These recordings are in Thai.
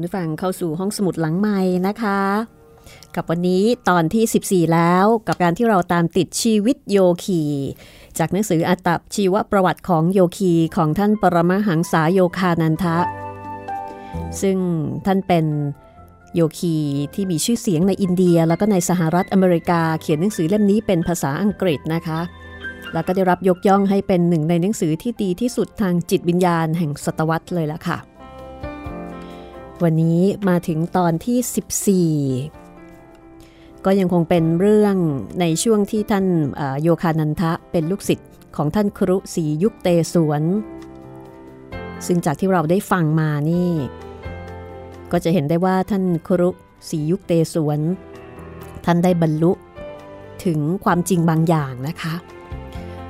คุณผู้ฟังเข้าสู่ห้องสมุดหลังใหม่นะคะ กับวันนี้ตอนที่ 14 แล้วกับการที่เราตามติดชีวิตโยคี จากหนังสืออัตบชีวประวัติของโยคีของท่านปรมหังษาโยคานันทะ ซึ่งท่านเป็นโยคีที่มีชื่อเสียงในอินเดีย แล้วก็ในสหรัฐอเมริกาเขียนหนังสือเล่มนี้เป็นภาษาอังกฤษนะคะแล้วก็ได้รับยกย่องให้เป็นหนึ่งในหนังสือที่ดีที่สุดทางจิตวิญญาณแห่งศตวรรษเลยล่ะค่ะ วันนี้มาถึงตอนที่ 14 ก็ยังคงเป็นเรื่องในช่วงที่ท่านโยคานันทะเป็นลูกศิษย์ของท่านครุสียุคเตสวน ซึ่งจากที่เราได้ฟังมานี่ ก็จะเห็นได้ว่าท่านครุสียุคเตสวน ท่านได้บรรลุถึงความจริงบางอย่างนะคะ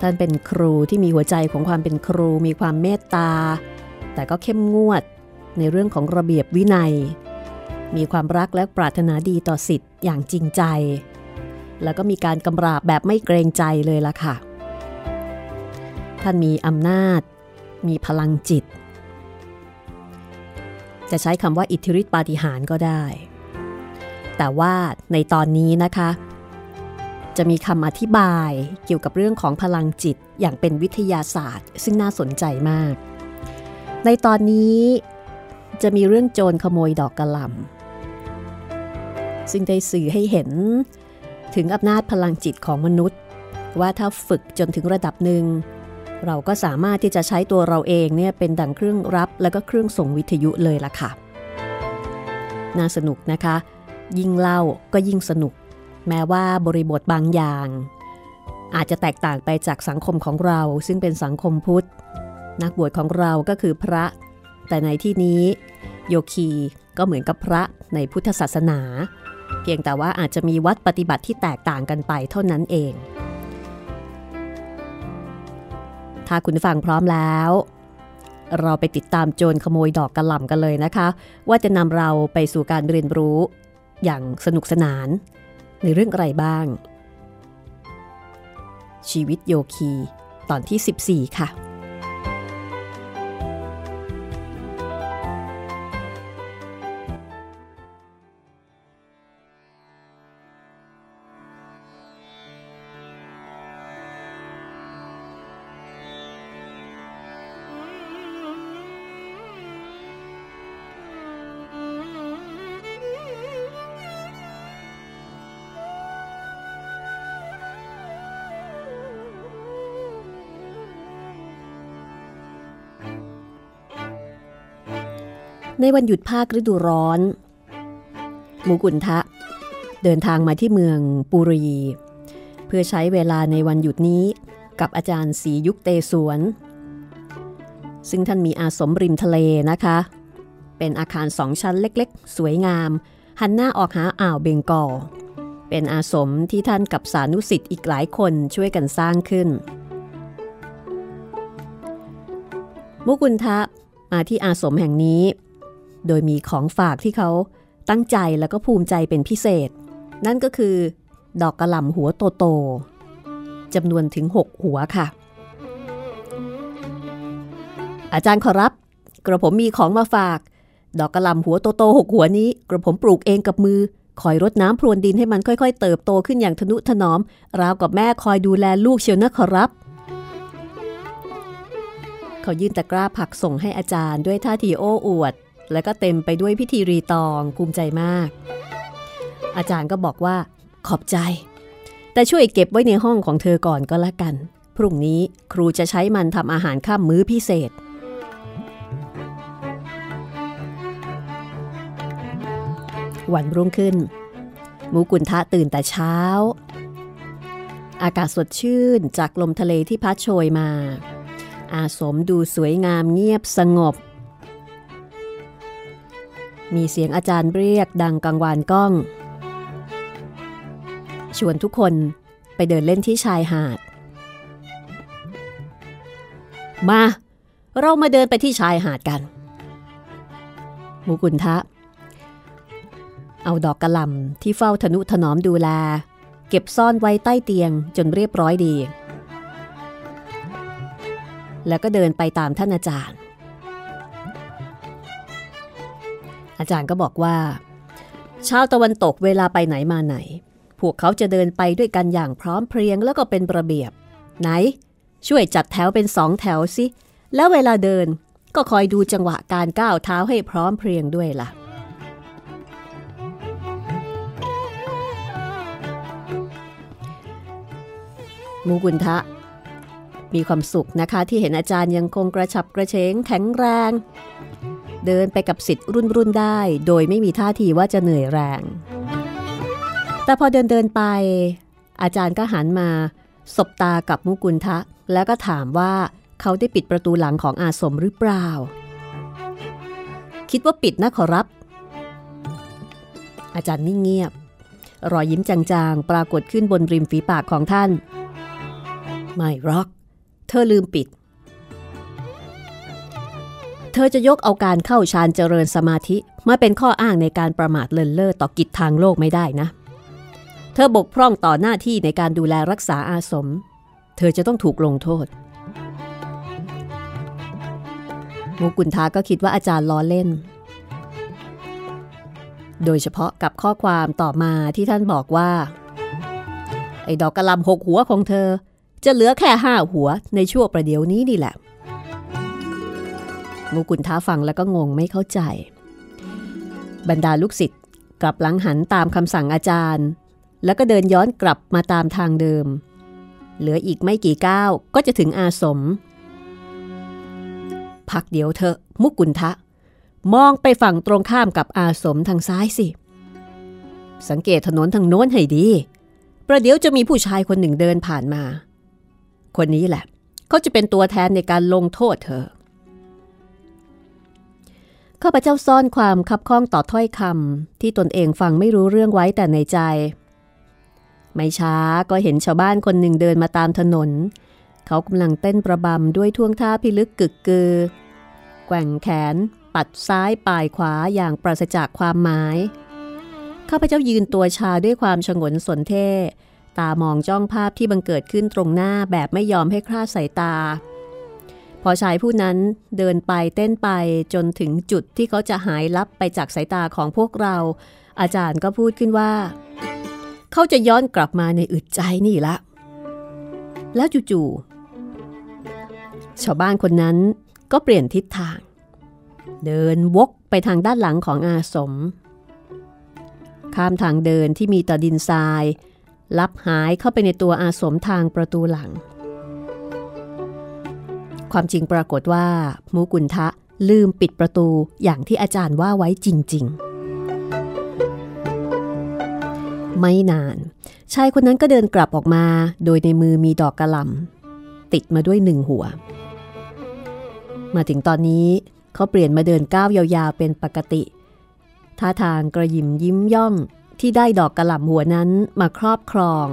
ท่านเป็นครูที่มีหัวใจของความเป็นครูมีความเมตตา แต่ก็เข้มงวด ในเรื่องของระเบียบวินัย มีความรักและปรารถนาดีต่อสิทธิ์อย่างจริงใจ แล้วก็มีการกำราบแบบไม่เกรงใจเลยล่ะค่ะ ท่านมีอำนาจ มีพลังจิต จะใช้คำว่าอิทธิฤทธิปาฏิหาริย์ก็ได้ แต่ว่าในตอนนี้นะคะ จะมีคำอธิบายเกี่ยวกับเรื่องของพลังจิตอย่างเป็นวิทยาศาสตร์ ซึ่งน่าสนใจมากในตอนนี้ จะมีเรื่องโจรขโมยดอกกระหล่ำซึ่งได้สื่อให้เห็นถึงอำนาจพลังจิตของมนุษย์ ว่าถ้าฝึกจนถึงระดับหนึ่ง เราก็สามารถที่จะใช้ตัวเราเองเนี่ยเป็นดังเครื่องรับแล้วก็เครื่องส่งวิทยุเลยล่ะค่ะ น่าสนุกนะคะ ยิ่งเล่าก็ยิ่งสนุก แม้ว่าบริบทบางอย่าง อาจจะแตกต่างไปจากสังคมของเราซึ่งเป็นสังคมพุทธ นักบวชของเราก็คือพระ แต่ในที่นี้ โยคีก็เหมือนกับพระในพุทธศาสนา เพียงแต่ว่าอาจจะมีวัดปฏิบัติที่แตกต่างกันไปเท่านั้นเอง ถ้าคุณฟังพร้อมแล้ว เราไปติดตามโจรขโมยดอกกระหล่ำกันเลยนะคะ ว่าจะนำเราไปสู่การเรียนรู้อย่างสนุกสนาน ในเรื่องอะไรบ้าง ชีวิตโยคีตอนที่ 14 ค่ะ ในวันหยุดภาคฤดูร้อนหมูกุนทะ เดินทางมาที่เมืองปุรี เพื่อใช้เวลาในวันหยุดนี้กับอาจารย์สียุคเตสวน ซึ่งท่านมีอาสมริมทะเลนะคะ เป็นอาคารสองชั้นเล็กๆ สวยงาม หันหน้าออกหาอ่าวเบงกอลเป็นอาสมที่ท่านกับสานุสิทธิ์อีกหลายคนช่วยกันสร้างขึ้น มุกุลทะมาที่อาสมแห่งนี้ โดยมีของฝากที่เขาตั้งใจแล้วก็ภูมิใจเป็นพิเศษ นั่นก็คือ ดอกกระหล่ำหัวโตๆจำนวนถึง 6 หัวค่ะ อาจารย์ขอรับ กระผมมีของมาฝาก ดอกกระหล่ำหัวโตๆหกหัวนี้ กระผมปลูกเองกับมือ คอยรดน้ำพรวนดินให้มันค่อย ๆ เติบโตขึ้นอย่างทนุถนอม ราวกับแม่คอยดูแลลูกเชียวนะขอรับเขายื่นตะกร้าผักส่งให้อาจารย์ด้วยท่าทีโอ้อวด และก็เต็มไปด้วยพิธีรีตองภูมิใจมาก อาจารย์ก็บอกว่า ขอบใจ แต่ช่วยเก็บไว้ในห้องของเธอก่อนก็แล้วกัน พรุ่งนี้ครูจะใช้มันทำอาหารข้ามมื้อพิเศษ วันรุ่งขึ้น มูกุนทะตื่นแต่เช้า อากาศสดชื่นจากลมทะเลที่พัดโชยมา อาสมดูสวยงามเงียบสงบ มีเสียงอาจารย์เรียกดังกังวานก้อง ชวนทุกคนไปเดินเล่นที่ชายหาด มา เรามาเดินไปที่ชายหาดกันมุกุนทะ เอาดอกกระลำที่เฝ้าธนุถนอมดูแล เก็บซ่อนไว้ใต้เตียงจนเรียบร้อยดี แล้วก็เดินไปตามท่านอาจารย์ อาจารย์ก็บอกว่าช้าตะวันตกเวลาไปไหนมาไหน พวกเขาจะเดินไปด้วยกันอย่างพร้อมเพรียงแล้วก็เป็นระเบียบ ไหน ช่วยจัดแถวเป็นสองแถวสิแล้วเวลาเดินก็คอยดูจังหวะการก้าวเท้าให้พร้อมเพรียงด้วยล่ะ มูกุนทะ มีความสุขนะคะที่เห็นอาจารย์ยังคงกระฉับกระเฉงแข็งแรง เดินไปกับสิทธิ์รุ่นรุ่นได้ โดยไม่มีท่าทีว่าจะเหนื่อยแรง แต่พอเดินเดินไป อาจารย์ก็หันมา สบตากับมุกุลทะ แล้วก็ถามว่าเขาได้ปิดประตูหลังของอาสมหรือเปล่า คิดว่าปิดนะขอรับ อาจารย์นิ่งเงียบ รอยยิ้มจางๆ ปรากฏขึ้นบนริมฝีปากของท่าน ไม่หรอก เธอลืมปิด เธอจะยกเอาการเข้าฌานเจริญสมาธิมาเป็นข้ออ้างในการประมาทเลินเล่อต่อกิจทางโลกไม่ได้นะ เธอบกพร่องต่อหน้าที่ในการดูแลรักษาอาสม เธอจะต้องถูกลงโทษมูกุนทาก็คิดว่าอาจารย์ล้อเล่น โดยเฉพาะกับข้อความต่อมาที่ท่านบอกว่า ไอ้ดอกกระลำหกหัวของเธอ จะเหลือแค่ห้าหัวในช่วงประเดี๋ยวนี้นี่แหละ มูกุนท้าฟังแล้วก็งงไม่เข้าใจ บรรดาลูกศิษย์กลับหลังหันตามคำสั่งอาจารย์ แล้วก็เดินย้อนกลับมาตามทางเดิม เหลืออีกไม่กี่ก้าวก็จะถึงอาสม พักเดี๋ยวเถอะมุกุนทะ มองไปฝั่งตรงข้ามกับอาสมทางซ้ายสิ สังเกตถนนทางโน้นให้ดี ประเดี๋ยวจะมีผู้ชายคนหนึ่งเดินผ่านมา คนนี้แหละ เขาจะเป็นตัวแทนในการลงโทษเธอ ข้าพเจ้าซ่อนความคับข้องต่อถ้อยคำที่ตนเองฟังไม่รู้เรื่องไว้แต่ในใจ ไม่ช้าก็เห็นชาวบ้านคนหนึ่งเดินมาตามถนน เขากำลังเต้นประบำด้วยท่วงท่าพิลึกกึกกือ แกว่งแขน ปัดซ้ายปลายขวาอย่างปราศจากความหมาย ข้าพเจ้ายืนตัวชาด้วยความฉงนสนเท่ตามองจ้องภาพที่บังเกิดขึ้นตรงหน้าแบบไม่ยอมให้คลาดสายตา พอชายผู้นั้นเดินไปเต้นไปจนถึงจุดที่เขาจะหายลับไปจากสายตาของพวกเรา อาจารย์ก็พูดขึ้นว่า เขาจะย้อนกลับมาในอึดใจนี่ละ แล้วจู่ๆชาวบ้านคนนั้นก็เปลี่ยนทิศทาง เดินวกไปทางด้านหลังของอาสม ข้ามทางเดินที่มีต่อดินทราย ลับหายเข้าไปในตัวอาสมทางประตูหลัง ความจริงปรากฏว่ามูกุนทะลืมปิดประตูอย่างที่อาจารย์ว่าไว้จริง ๆ ไม่นานชายคนนั้นก็เดินกลับออกมา โดยในมือมีดอกกระลำติดมาด้วยหนึ่งหัว มาถึงตอนนี้เขาเปลี่ยนมาเดินก้าวยาวๆเป็นปกติท่าทางกระยิมยิ้มย่องที่ได้ดอกกระหล่ำหัวนั้นมาครอบครอง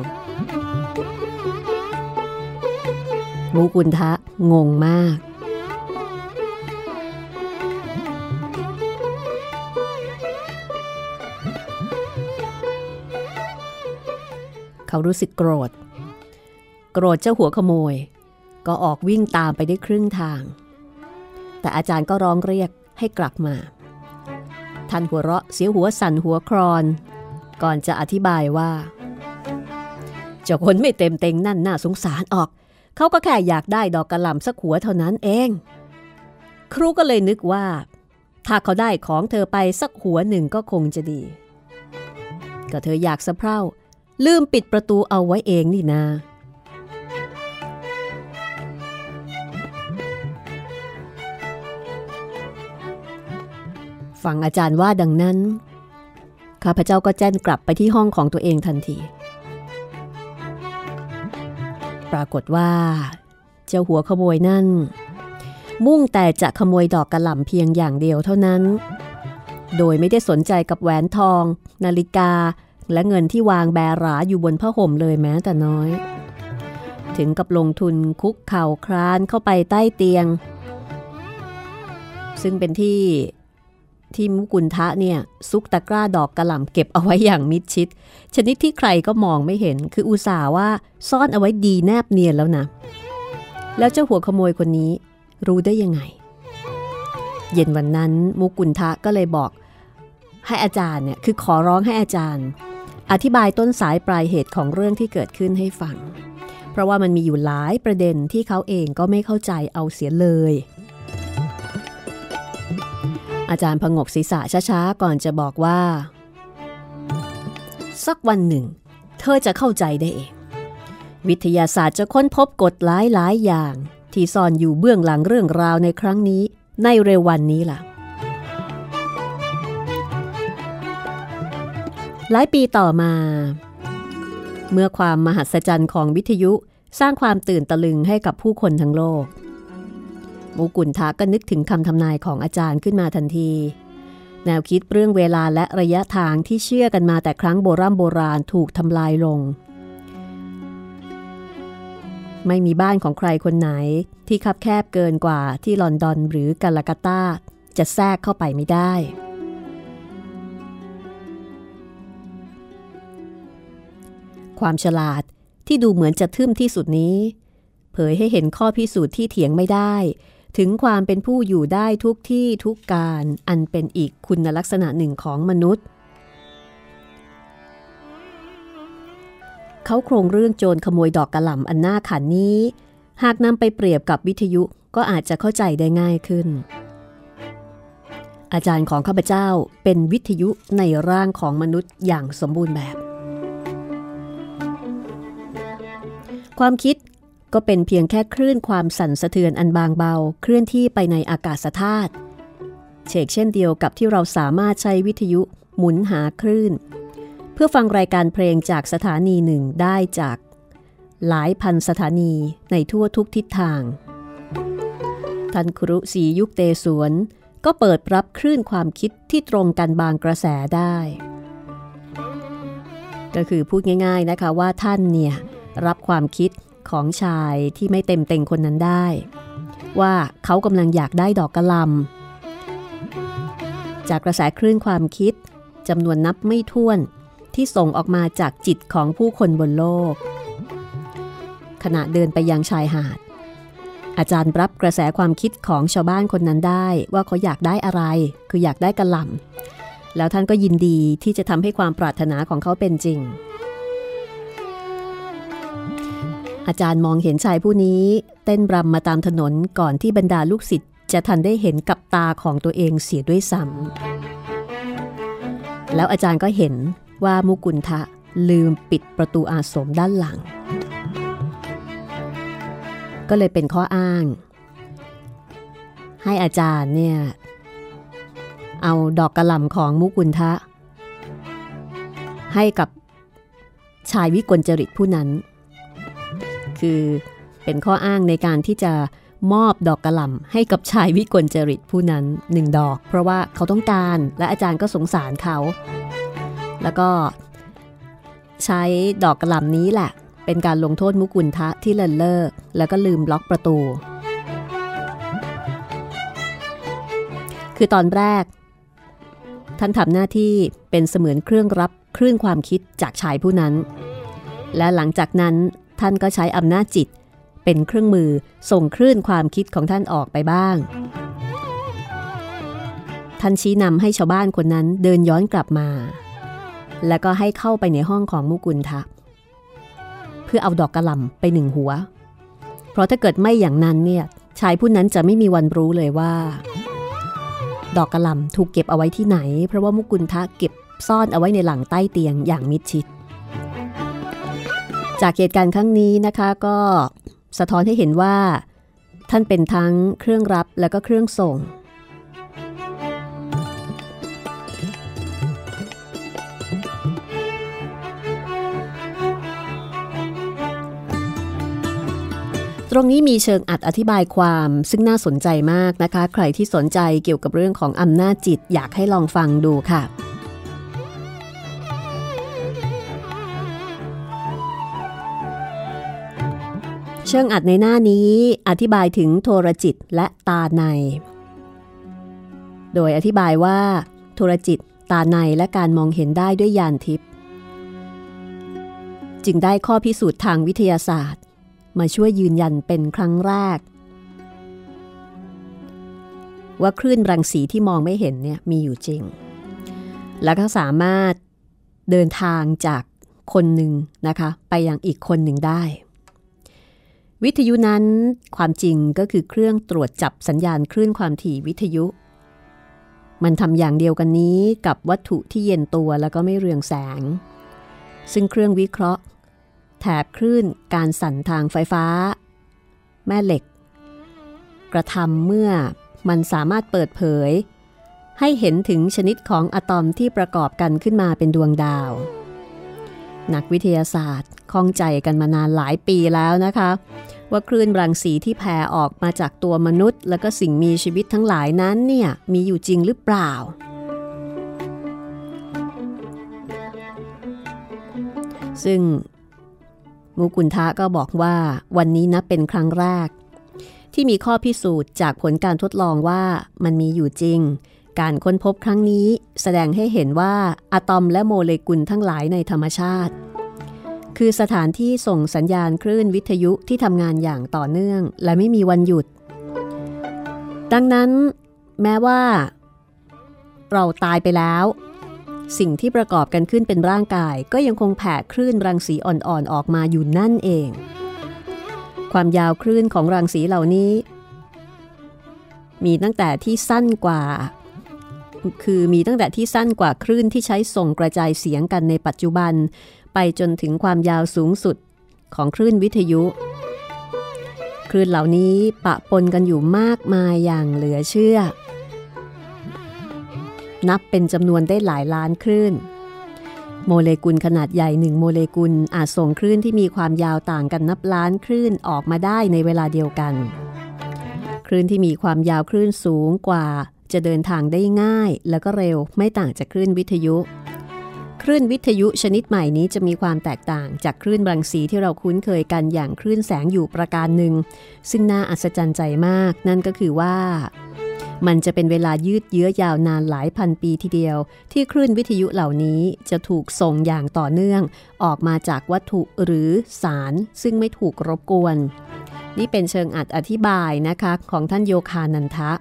มูกุนทะงงมาก เขารู้สึกโกรธ โกรธเจ้าหัวขโมย ก็ออกวิ่งตามไปได้ครึ่งทาง แต่อาจารย์ก็ร้องเรียกให้กลับมาท่านหัวเราะเสียหัวสั่นหัวครอน ก่อนจะอธิบายว่า เจ้าคนไม่เต็มเต็งนั่นน่าสงสารออก เขาก็แค่อยากได้ดอกกระหล่ำสักหัวเท่านั้นเอง ครูก็เลยนึกว่า ถ้าเขาได้ของเธอไปสักหัวหนึ่งก็คงจะดี ก็เธออยากสะเพร่า ลืมปิดประตูเอาไว้เองนี่นาฟังอาจารย์ว่าดังนั้น ข้าพเจ้าก็แจ้นกลับไปที่ห้องของตัวเองทันที ปรากฏว่า เจ้าหัวขโมยนั่น มุ่งแต่จะขโมยดอกกระหล่ำเพียงอย่างเดียวเท่านั้น โดยไม่ได้สนใจกับแหวนทอง นาฬิกา และเงินที่วางแบราอยู่บนผ้าห่มเลยแม้แต่น้อย ถึงกับลงทุนคุกเข่าครานเข้าไปใต้เตียง ซึ่งเป็นที่ ที่มุกุลทะเนี่ยซุกตะกร้าดอกกระหล่ำเก็บเอาไว้อย่างมิดชิด ชนิดที่ใครก็มองไม่เห็น คืออุตส่าห์ว่าซ่อนเอาไว้ดีแนบเนียนแล้วนะ แล้วเจ้าหัวขโมยคนนี้รู้ได้ยังไง เย็นวันนั้นมุกุลทะก็เลยบอก ให้อาจารย์เนี่ยคือขอร้องให้อาจารย์ อธิบายต้นสายปลายเหตุของเรื่องที่เกิดขึ้นให้ฟัง เพราะว่ามันมีอยู่หลายประเด็นที่เขาเองก็ไม่เข้าใจเอาเสียเลย อาจารย์พงกศีรษะช้าๆ ก่อนจะบอกว่า สักวันหนึ่ง เธอจะเข้าใจได้เอง วิทยาศาสตร์จะค้นพบกฎหลายหลายอย่าง ที่ซ่อนอยู่เบื้องหลังเรื่องราวในครั้งนี้ ในเร็ววันนี้ล่ะ หลายปีต่อมา เมื่อความมหัศจรรย์ของวิทยุสร้างความตื่นตะลึงให้กับผู้คนทั้งโลก มูกุนทาก็นึกถึงคำทำนายของอาจารย์ขึ้นมาทันที แนวคิดเรื่องเวลาและระยะทางที่เชื่อกันมาแต่ครั้งโบราณโบราณถูกทำลายลง ไม่มีบ้านของใครคนไหนที่คับแคบเกินกว่าที่ลอนดอนหรือกาลากาตาจะแทรกเข้าไปไม่ได้ ความฉลาดที่ดูเหมือนจะทึ่มที่สุดนี้ เผยให้เห็นข้อพิสูจน์ที่เถียงไม่ได้ ถึงความเป็นผู้อยู่ได้ทุกที่ทุกการอันเป็นอีกคุณลักษณะหนึ่งของมนุษย์ เขาโครงเรื่องโจรขโมยดอกกระหล่ำอันน่าขันนี้ หากนำไปเปรียบกับวิทยุก็อาจจะเข้าใจได้ง่ายขึ้น อาจารย์ของข้าพเจ้าเป็นวิทยุในร่างของมนุษย์อย่างสมบูรณ์แบบ ความคิด ก็เป็นเพียงแค่คลื่นความสั่นสะเทือนอันบางเบาเคลื่อนที่ไปในอากาศธาตุเชกเช่นเดียวกับที่เราสามารถใช้วิทยุหมุนหาคลื่น เพื่อฟังรายการเพลงจากสถานีหนึ่งได้จาก หลายพันสถานีในทั่วทุกทิศทาง ท่านครุสียุคเตสวนก็เปิดรับคลื่นความคิดที่ตรงกันบางกระแสได้ ก็คือพูดง่าย ๆนะคะว่าท่านเนี่ยรับความคิด ของชายที่ไม่เต็มเต็งคนนั้นได้ ว่าเขากำลังอยากได้ดอกกระลำจากกระแสคลื่นความคิดจำนวนนับไม่ถ้วนที่ส่งออกมาจากจิตของผู้คนบนโลก ขณะเดินไปยังชายหาด อาจารย์รับกระแสความคิดของชาวบ้านคนนั้นได้ว่าเขาอยากได้อะไร คืออยากได้กระหล่ำแล้วท่านก็ยินดีที่จะทำให้ความปรารถนาของเขาเป็นจริง อาจารย์มองเห็นชายผู้นี้เต้นรำมาตามถนนก่อนที่บรรดาลูกศิษย์จะทันได้เห็นกับตาของตัวเองเสียด้วยซ้ำแล้วอาจารย์ก็เห็นว่ามุกุลทะลืมปิดประตูอาสมด้านหลัง ก็เลยเป็นข้ออ้าง ให้อาจารย์เนี่ยเอาดอกกระหล่ำของมุกุลทะ ให้กับชายวิกลจริตผู้นั้น คือเป็นข้ออ้างในการที่จะมอบดอกกระหล่ำให้กับชายวิกลจริตผู้นั้นหนึ่งดอก เพราะว่าเขาต้องการและอาจารย์ก็สงสารเขา แล้วก็ใช้ดอกกระหล่ำนี้แหละ เป็นการลงโทษมุกุลทะที่เลินเลิก แล้วก็ลืมล็อกประตู คือตอนแรก ท่านทำหน้าที่เป็นเสมือนเครื่องรับคลื่นความคิดจากชายผู้นั้น และหลังจากนั้น ท่านก็ใช้อำนาจจิต เป็นเครื่องมือส่งคลื่นความคิดของท่านออกไปบ้าง ท่านชี้นำให้ชาวบ้านคนนั้นเดินย้อนกลับมา แล้วก็ให้เข้าไปในห้องของมุกุลทะเพื่อเอาดอกกระหล่ำไปหนึ่งหัว เพราะถ้าเกิดไม่อย่างนั้นเนี่ยชายผู้นั้นจะไม่มีวันรู้เลยว่า ดอกกระหล่ำถูกเก็บเอาไว้ที่ไหน เพราะว่ามุกุลทะเก็บซ่อนเอาไว้ในหลังใต้เตียงอย่างมิดชิด จากเหตุการณ์ครั้งนี้นะคะก็สะท้อนให้เห็นว่า ท่านเป็นทั้งเครื่องรับและก็เครื่องส่ง ตรงนี้มีเชิงอัดอธิบายความซึ่งน่าสนใจมากนะคะ ใครที่สนใจเกี่ยวกับเรื่องของอำนาจจิตอยากให้ลองฟังดูค่ะ เชิงอัดในหน้านี้อธิบายถึงโทรจิตและตาใน โดยอธิบายว่า โทรจิตตาในและการมองเห็นได้ด้วยยานทิพย์จึงได้ข้อพิสูจน์ทางวิทยาศาสตร์ มาช่วยยืนยันเป็นครั้งแรก ว่าคลื่นรังสีที่มองไม่เห็นเนี่ยมีอยู่จริง แล้วก็สามารถเดินทางจากคนหนึ่งนะคะ ไปยังอีกคนหนึ่งได้ วิทยุนั้นความจริงก็คือเครื่องตรวจจับสัญญาณคลื่นความถี่วิทยุ มันทำอย่างเดียวกันนี้กับวัตถุที่เย็นตัวแล้วก็ไม่เรืองแสง ซึ่งเครื่องวิเคราะห์ แถบคลื่นการสั่นทางไฟฟ้า แม่เหล็ก กระทำเมื่อมันสามารถเปิดเผย ให้เห็นถึงชนิดของอะตอมที่ประกอบกันขึ้นมาเป็นดวงดาว นักวิทยาศาสตร์ข้องใจกันมานานหลายปีแล้วนะคะ ว่าคลื่นรังสีที่แผ่ออกมาจากตัวมนุษย์ และก็สิ่งมีชีวิตทั้งหลายนั้นเนี่ยมีอยู่จริงหรือเปล่า ซึ่งมูกุนทะก็บอกว่าวันนี้นะเป็นครั้งแรก ที่มีข้อพิสูจน์จากผลการทดลองว่ามันมีอยู่จริง การค้นพบครั้งนี้แสดงให้เห็นว่าอะตอมและโมเลกุลทั้งหลายในธรรมชาติ คือสถานที่ส่งสัญญาณคลื่นวิทยุที่ทำงานอย่างต่อเนื่อง และไม่มีวันหยุด ดังนั้น แม้ว่า เราตายไปแล้ว สิ่งที่ประกอบกันขึ้นเป็นร่างกาย ก็ยังคงแผ่คลื่นรังสีอ่อนๆออกมาอยู่นั่นเอง ความยาวคลื่นของรังสีเหล่านี้มีตั้งแต่ที่สั้นกว่า คือมีตั้งแต่ที่สั้นกว่าคลื่นที่ใช้ส่งกระจายเสียงกันในปัจจุบัน ไปจนถึงความยาวสูงสุดของคลื่นวิทยุ คลื่นเหล่านี้ปะปนกันอยู่มากมายอย่างเหลือเชื่อ นับเป็นจำนวนได้หลายล้านคลื่น โมเลกุลขนาดใหญ่หนึ่งโมเลกุลอาจส่งคลื่นที่มีความยาวต่างกันนับล้านคลื่นออกมาได้ในเวลาเดียวกัน คลื่นที่มีความยาวคลื่นสูงกว่า จะเดินทางได้ง่าย แล้วก็เร็วไม่ต่างจากคลื่นวิทยุ คลื่นวิทยุชนิดใหม่นี้จะมีความแตกต่างจากคลื่นรังสีที่เราคุ้นเคยกันอย่างคลื่นแสงอยู่ประการหนึ่ง ซึ่งน่าอัศจรรย์ใจมาก นั่นก็คือว่า มันจะเป็นเวลายืดเยื้อยาวนานหลายพันปีทีเดียว ที่คลื่นวิทยุเหล่านี้จะถูกส่งอย่างต่อเนื่อง ออกมาจากวัตถุหรือสาร ซึ่งไม่ถูกรบกวน นี่เป็นเชิงอัดอธิบายนะคะของท่านโยคานันทะ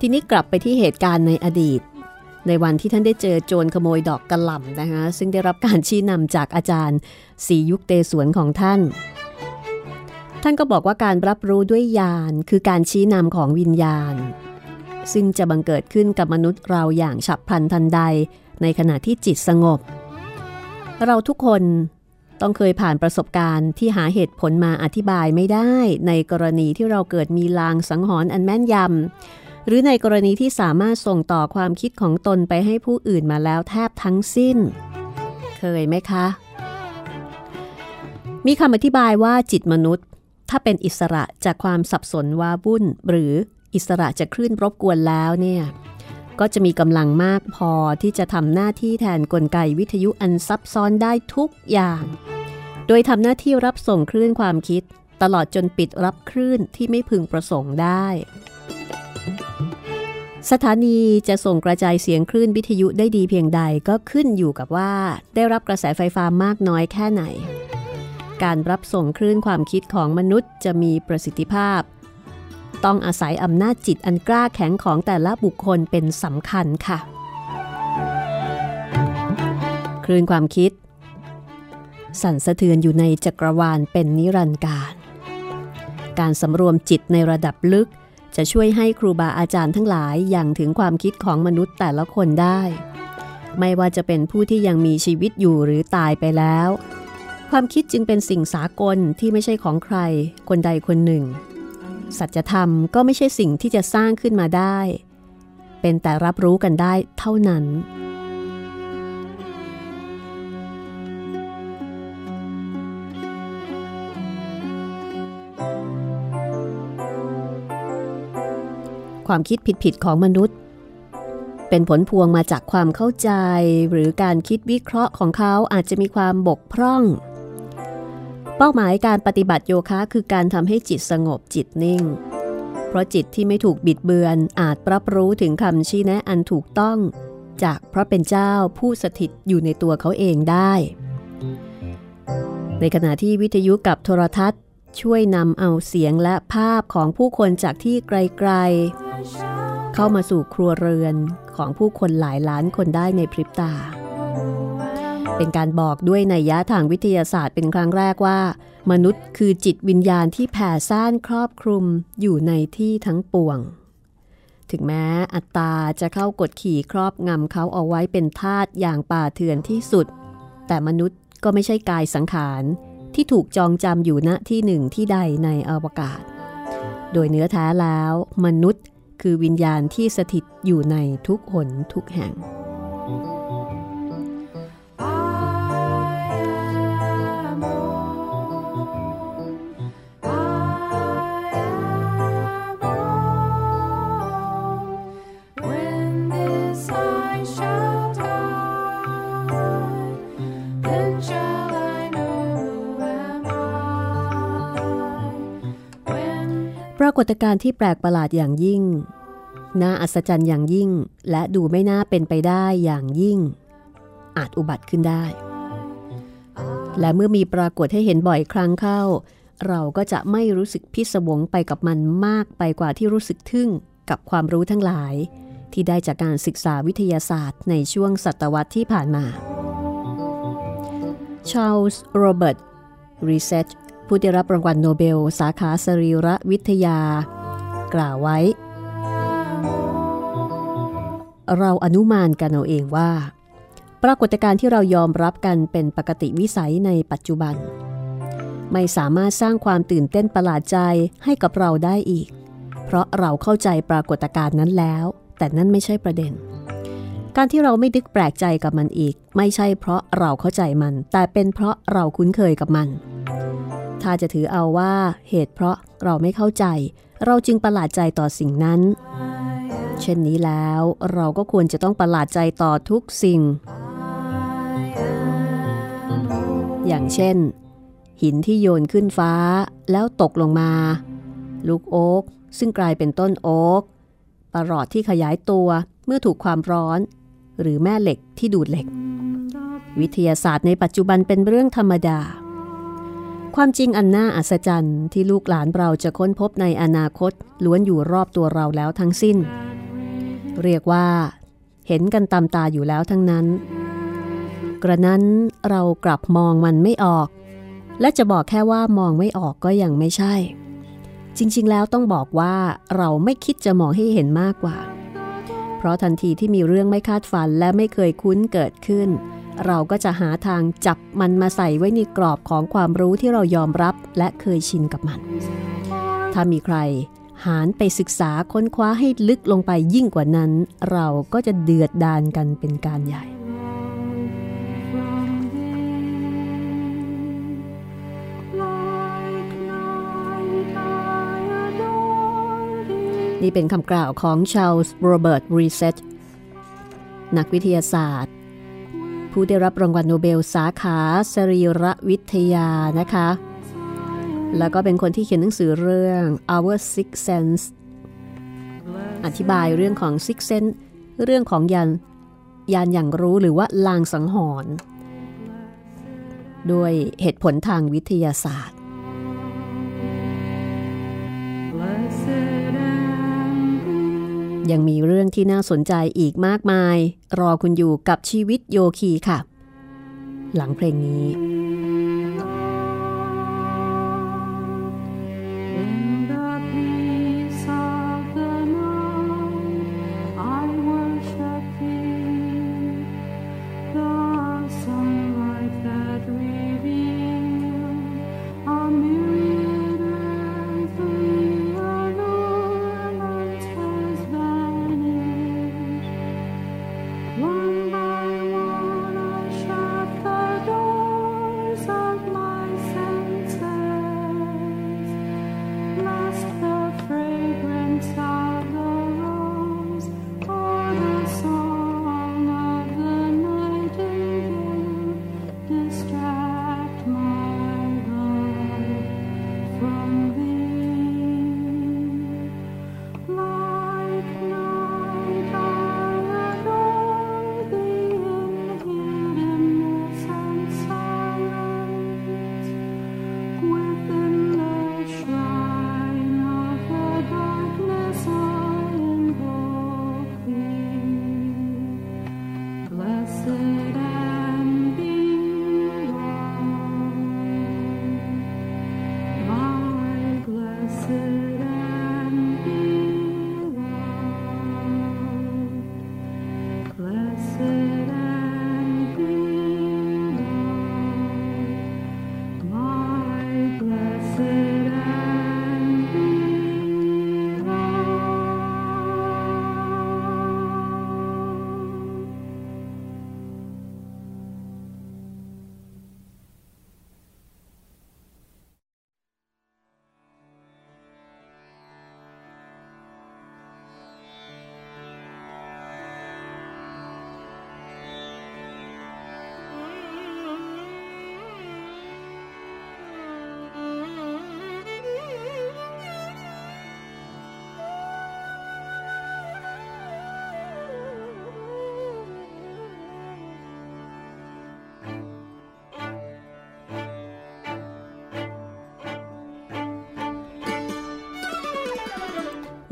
ทีนี้กลับไปที่เหตุการณ์ในอดีต ในวันที่ท่านได้เจอโจรขโมยดอกกระหล่ำนะคะซึ่งได้รับการชี้นำจากอาจารย์สียุคเตสวนของท่าน ท่านก็บอกว่าการรับรู้ด้วยญาณคือการชี้นำของวิญญาณ ซึ่งจะบังเกิดขึ้นกับมนุษย์เราอย่างฉับพลันทันใด ในขณะที่จิตสงบ เราทุกคนต้องเคยผ่านประสบการณ์ที่หาเหตุผลมาอธิบายไม่ได้ ในกรณีที่เราเกิดมีลางสังหรณ์อันแม่นยำ หรือในกรณีที่สามารถส่งต่อความคิดของตนไปให้ผู้อื่นมาแล้วแทบทั้งสิ้น เคยไหมคะ มีคำอธิบายว่าจิตมนุษย์ ถ้าเป็นอิสระจากความสับสนว้าวุ่น หรืออิสระจากคลื่นรบกวนแล้วเนี่ยก็จะมีกำลังมากพอที่จะทำหน้าที่แทนนกลไกวิทยุอันซับซ้อนได้ทุกอย่าง โดยทำหน้าที่รับส่งคลื่นความคิด ตลอดจนปิดรับคลื่นที่ไม่พึงประสงค์ได้ สถานีจะส่งกระจายเสียงคลื่นวิทยุได้ดีเพียงใดก็ขึ้นอยู่กับว่า ได้รับกระแสไฟฟ้ามากน้อยแค่ไหน การรับส่งคลื่นความคิดของมนุษย์จะมีประสิทธิภาพ ต้องอาศัยอำนาจจิตอันกล้าแข็งของแต่ละบุคคลเป็นสำคัญค่ะ คลื่นความคิด สั่นสะเทือนอยู่ในจักรวาลเป็นนิรันดร์การ การสำรวมจิตในระดับลึก จะช่วยให้ครูบาอาจารย์ทั้งหลายอย่างถึงความคิดของมนุษย์แต่ละคนได้ ไม่ว่าจะเป็นผู้ที่ยังมีชีวิตอยู่หรือตายไปแล้ว ความคิดจึงเป็นสิ่งสากลที่ไม่ใช่ของใคร คนใดคนหนึ่ง สัจธรรมก็ไม่ใช่สิ่งที่จะสร้างขึ้นมาได้ เป็นแต่รับรู้กันได้เท่านั้น ความคิดผิดๆของมนุษย์ เป็นผลพวงมาจากความเข้าใจ หรือการคิดวิเคราะห์ของเขาอาจจะมีความบกพร่อง เป้าหมายการปฏิบัติโยคะคือการทำให้จิตสงบจิตนิ่ง เพราะจิตที่ไม่ถูกบิดเบือนอาจรับรู้ถึงคำชี้แนะอันถูกต้องจากพระเป็นเจ้าผู้สถิตอยู่ในตัวเขาเองได้ ในขณะที่วิทยุกับโทรทัศน์ช่วยนำเอาเสียงและภาพของผู้คนจากที่ไกลๆ เข้ามาสู่ครัวเรือนของผู้คนหลายล้านคนได้ในพริบตา เป็นการบอกด้วยในยะทางวิทยาศาสตร์เป็นครั้งแรกว่า มนุษย์คือจิตวิญญาณที่แผ่ซ่านครอบคลุมอยู่ในที่ทั้งปวง ถึงแม้อัตตาจะเข้ากดขี่ครอบงำเขาเอาไว้เป็นทาสอย่างป่าเถื่อนที่สุด แต่มนุษย์ก็ไม่ใช่กายสังขารที่ถูกจองจำอยู่ณที่หนึ่งที่ใดในอวกาศ โดยเนื้อแท้แล้ว มนุษย์ คือวิญญาณที่สถิตอยู่ในทุกหนทุกแห่งากฏการณ์ที่แปลกประหลาดอย่างยิ่ง น่าอัศจรรย์อย่างยิ่ง และดูไม่น่าเป็นไปได้อย่างยิ่ง อาจอุบัติขึ้นได้ และเมื่อมีปรากฏให้เห็นบ่อยครั้งเข้า เราก็จะไม่รู้สึกพิศวงไปกับมันมากไปกว่าที่รู้สึกทึ่งกับความรู้ทั้งหลาย ที่ได้จากการศึกษาวิทยาศาสตร์ในช่วงศตวรรษที่ผ่านมาชาลส์โรเบิร์ตรีเชต์ ผู้ได้รับรางวัลโนเบล สาขาสรีรวิทยา กล่าวไว้ เราอนุมานกันเอาเองว่า ปรากฏการณ์ที่เรายอมรับกันเป็นปกติวิสัยในปัจจุบัน ไม่สามารถสร้างความตื่นเต้นประหลาดใจให้กับเราได้อีก เพราะเราเข้าใจปรากฏการณ์นั้นแล้ว แต่นั่นไม่ใช่ประเด็นการที่เราไม่นึกแปลกใจกับมันอีก ไม่ใช่เพราะเราเข้าใจมัน แต่เป็นเพราะเราคุ้นเคยกับมัน ถ้าจะถือเอาว่าเหตุเพราะเราไม่เข้าใจ เราจึงประหลาดใจต่อสิ่งนั้น เช่นนี้แล้วเราก็ควรจะต้องประหลาดใจต่อทุกสิ่ง อย่างเช่น หินที่โยนขึ้นฟ้าแล้วตกลงมา ลูกโอ๊กซึ่งกลายเป็นต้นโอ๊กประหลอดที่ขยายตัวเมื่อถูกความร้อน หรือแม่เหล็กที่ดูดเหล็ก วิทยาศาสตร์ในปัจจุบันเป็นเรื่องธรรมดา ความจริงอันน่าอัศจรรย์ที่ลูกหลานเราจะค้นพบในอนาคตล้วนอยู่รอบตัวเราแล้วทั้งสิ้น เรียกว่า เห็นกันตามตาอยู่แล้วทั้งนั้น กระนั้นเรากลับมองมันไม่ออก และจะบอกแค่ว่ามองไม่ออกก็ยังไม่ใช่ จริงๆแล้วต้องบอกว่าเราไม่คิดจะมองให้เห็นมากกว่า เพราะทันทีที่มีเรื่องไม่คาดฝันและไม่เคยคุ้นเกิดขึ้น เราก็จะหาทางจับมันมาใส่ไว้ในกรอบของความรู้ที่เรายอมรับและเคยชินกับมัน ถ้ามีใครหารไปศึกษาค้นคว้าให้ลึกลงไปยิ่งกว่านั้น เราก็จะเดือดดานกันเป็นการใหญ่ นี่เป็นคำกล่าวของชาลส์โรเบิร์ตรีเชต์นักวิทยาศาสตร์ ผู้ได้รับรางวัลโนเบลสาขาสรีรวิทยานะคะ แล้วก็เป็นคนที่เขียนหนังสือเรื่อง Our Sixth Sense อธิบายเรื่องของ Sixth Sense เรื่องของญาณญาณหยั่งรู้หรือว่าลางสังหรณ์ด้วยเหตุผลทางวิทยาศาสตร์ ยังมีเรื่องที่น่าสนใจอีกมากมาย รอคุณอยู่กับชีวิตโยคีค่ะ หลังเพลงนี้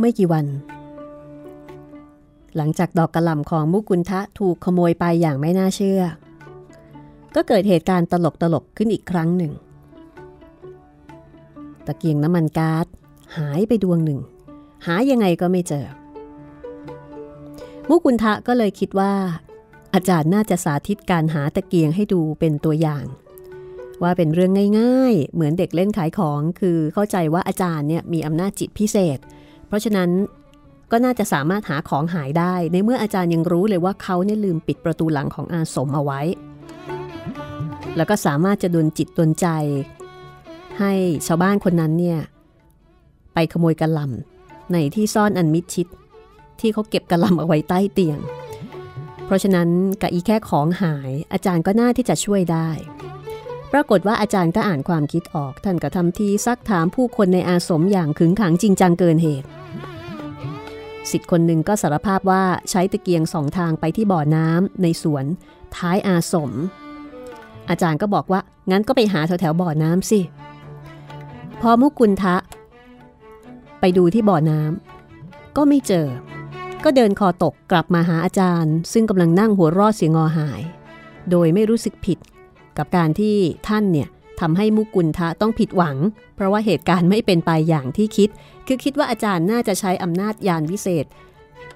ไม่กี่วัน หลังจากดอกกระหล่ำของมุกุลทะถูกขโมยไปอย่างไม่น่าเชื่อ ก็เกิดเหตุการณ์ตลกตลกๆขึ้นอีกครั้งหนึ่ง ตะเกียงน้ำมันก๊าซหายไปดวงหนึ่ง หายังไงก็ไม่เจอ มุกุลทะก็เลยคิดว่า อาจารย์น่าจะสาธิตการหาตะเกียงให้ดูเป็นตัวอย่างว่าเป็นเรื่องง่ายๆ เหมือนเด็กเล่นขายของ คือเข้าใจว่าอาจารย์เนี่ยมีอำนาจจิตพิเศษ เพราะฉะนั้นก็น่าจะสามารถหาของหายได้ ในเมื่ออาจารย์ยังรู้เลยว่าเขาเนี่ยลืมปิดประตูหลังของอาสมเอาไว้ แล้วก็สามารถจะดลจิตดลใจ ให้ชาวบ้านคนนั้นเนี่ยไปขโมยกระลำในที่ซ่อนอันมิดชิด ที่เขาเก็บกระลำเอาไว้ใต้เตียง เพราะฉะนั้นกะอีแค่ของหายอาจารย์ก็น่าที่จะช่วยได้ ปรากฏว่าอาจารย์ก็อ่านความคิดออกท่านก็ทำทีซักถามผู้คนในอาสมอย่างขึงขังจริงจังเกินเหตุ สิทธิ์คนหนึ่งก็สารภาพว่าใช้ตะเกียงสองทางไปที่บ่อน้ำในสวน ท้ายอาสม อาจารย์ก็บอกว่า งั้นก็ไปหาแถวแถวบ่อน้ำสิ พอมุกุลทะ ไปดูที่บ่อน้ำก็ไม่เจอ ก็เดินคอตกกลับมาหาอาจารย์ ซึ่งกำลังนั่งหัวรอดเสียงอหาย โดยไม่รู้สึกผิดกับการที่ท่านเนี่ย ทำให้มุกุลทะต้องผิดหวัง เพราะว่าเหตุการณ์ไม่เป็นไปอย่างที่คิด คือคิดว่าอาจารย์น่าจะใช้อำนาจญาณวิเศษ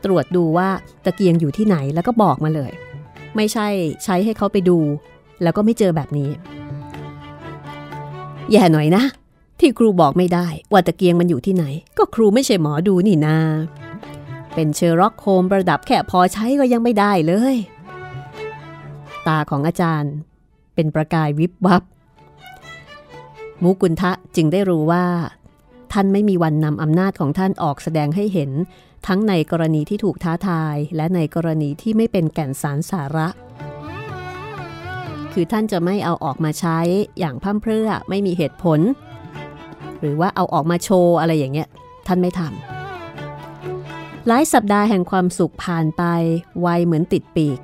ตรวจดูว่าตะเกียงอยู่ที่ไหนแล้วก็บอกมาเลย ไม่ใช่ใช้ให้เขาไปดู แล้วก็ไม่เจอแบบนี้ แย่หน่อยนะ ที่ครูบอกไม่ได้ว่าตะเกียงมันอยู่ที่ไหน ก็ครูไม่ใช่หมอดูนี่นาเป็นเชอร์ล็อกโฮมส์ระดับแค่พอใช้ก็ยังไม่ได้เลย ตาของอาจารย์ เป็นประกายวิบวับ มุกุลทะจึงได้รู้ว่า ท่านไม่มีวันนำอำนาจของท่านออกแสดงให้เห็น ทั้งในกรณีที่ถูกท้าทาย และในกรณีที่ไม่เป็นแก่นสารสาระ คือท่านจะไม่เอาออกมาใช้อย่างพร่ำเพรื่อไม่มีเหตุผล หรือว่าเอาออกมาโชว์อะไรอย่างเงี้ย ท่านไม่ทำหลายสัปดาห์แห่งความสุขผ่านไปไวเหมือนติดปีก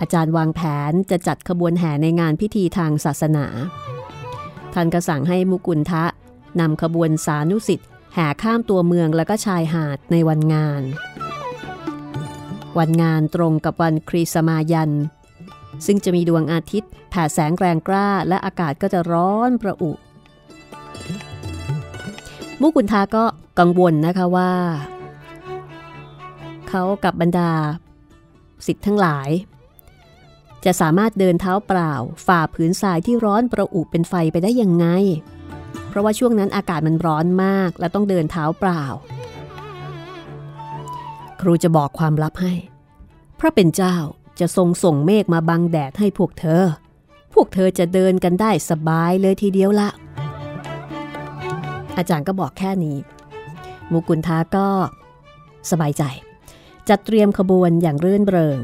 อาจารย์วางแผนจะจัดขบวนแห่ในงานพิธีทางศาสนา ท่านก็สั่งให้มุกุลทะนำขบวนสานุสิทธิ์แห่ข้ามตัวเมืองแล้วก็ชายหาดในวันงาน วันงานตรงกับวันครีสมายัน ซึ่งจะมีดวงอาทิตย์แผ่แสงแรงกล้าและอากาศก็จะร้อนประอุ มุกุลทาก็กังวลนะคะว่า เขากับบรรดาสิทธิ์ทั้งหลาย จะสามารถเดินเท้าเปล่า ฝ่าผืนทรายที่ร้อนประอุเป็นไฟไปได้ยังไง เพราะว่าช่วงนั้นอากาศมันร้อนมากและต้องเดินเท้าเปล่า ครูจะบอกความลับให้ พระเป็นเจ้าจะทรงส่งเมฆมาบังแดดให้พวกเธอ พวกเธอจะเดินกันได้สบายเลยทีเดียวละ อาจารย์ก็บอกแค่นี้มุกุลทาก็สบายใจ จัดเตรียมขบวนอย่างเรื่นเริง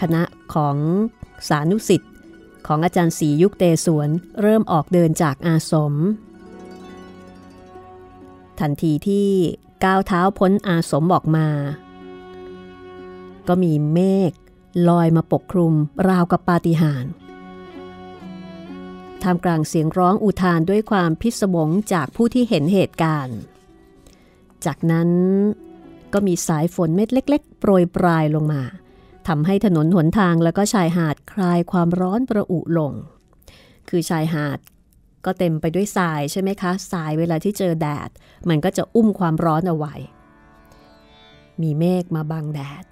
คณะของสานุสิทธิ์ของอาจารย์ศรียุคเตสวนเริ่มออกเดินจากอาสม ทันทีที่ก้าวเท้าพ้นอาสมออกมา ก็มีเมฆลอยมาปกคลุมราวกับปาฏิหาริย์ท่ามกลางเสียงร้องอุทานด้วยความพิศวงจากผู้ที่เห็นเหตุการณ์ จากนั้นก็มีสายฝนเม็ดเล็ก ๆ โปรยปลายลงมา ทำให้ถนนหนทางแล้วก็ชายหาดคลายความร้อนประอุลง คือชายหาดก็เต็มไปด้วยทรายใช่ไหมคะ ทรายเวลาที่เจอแดด มันก็จะอุ้มความร้อนเอาไว้ มีเมฆมาบังแดด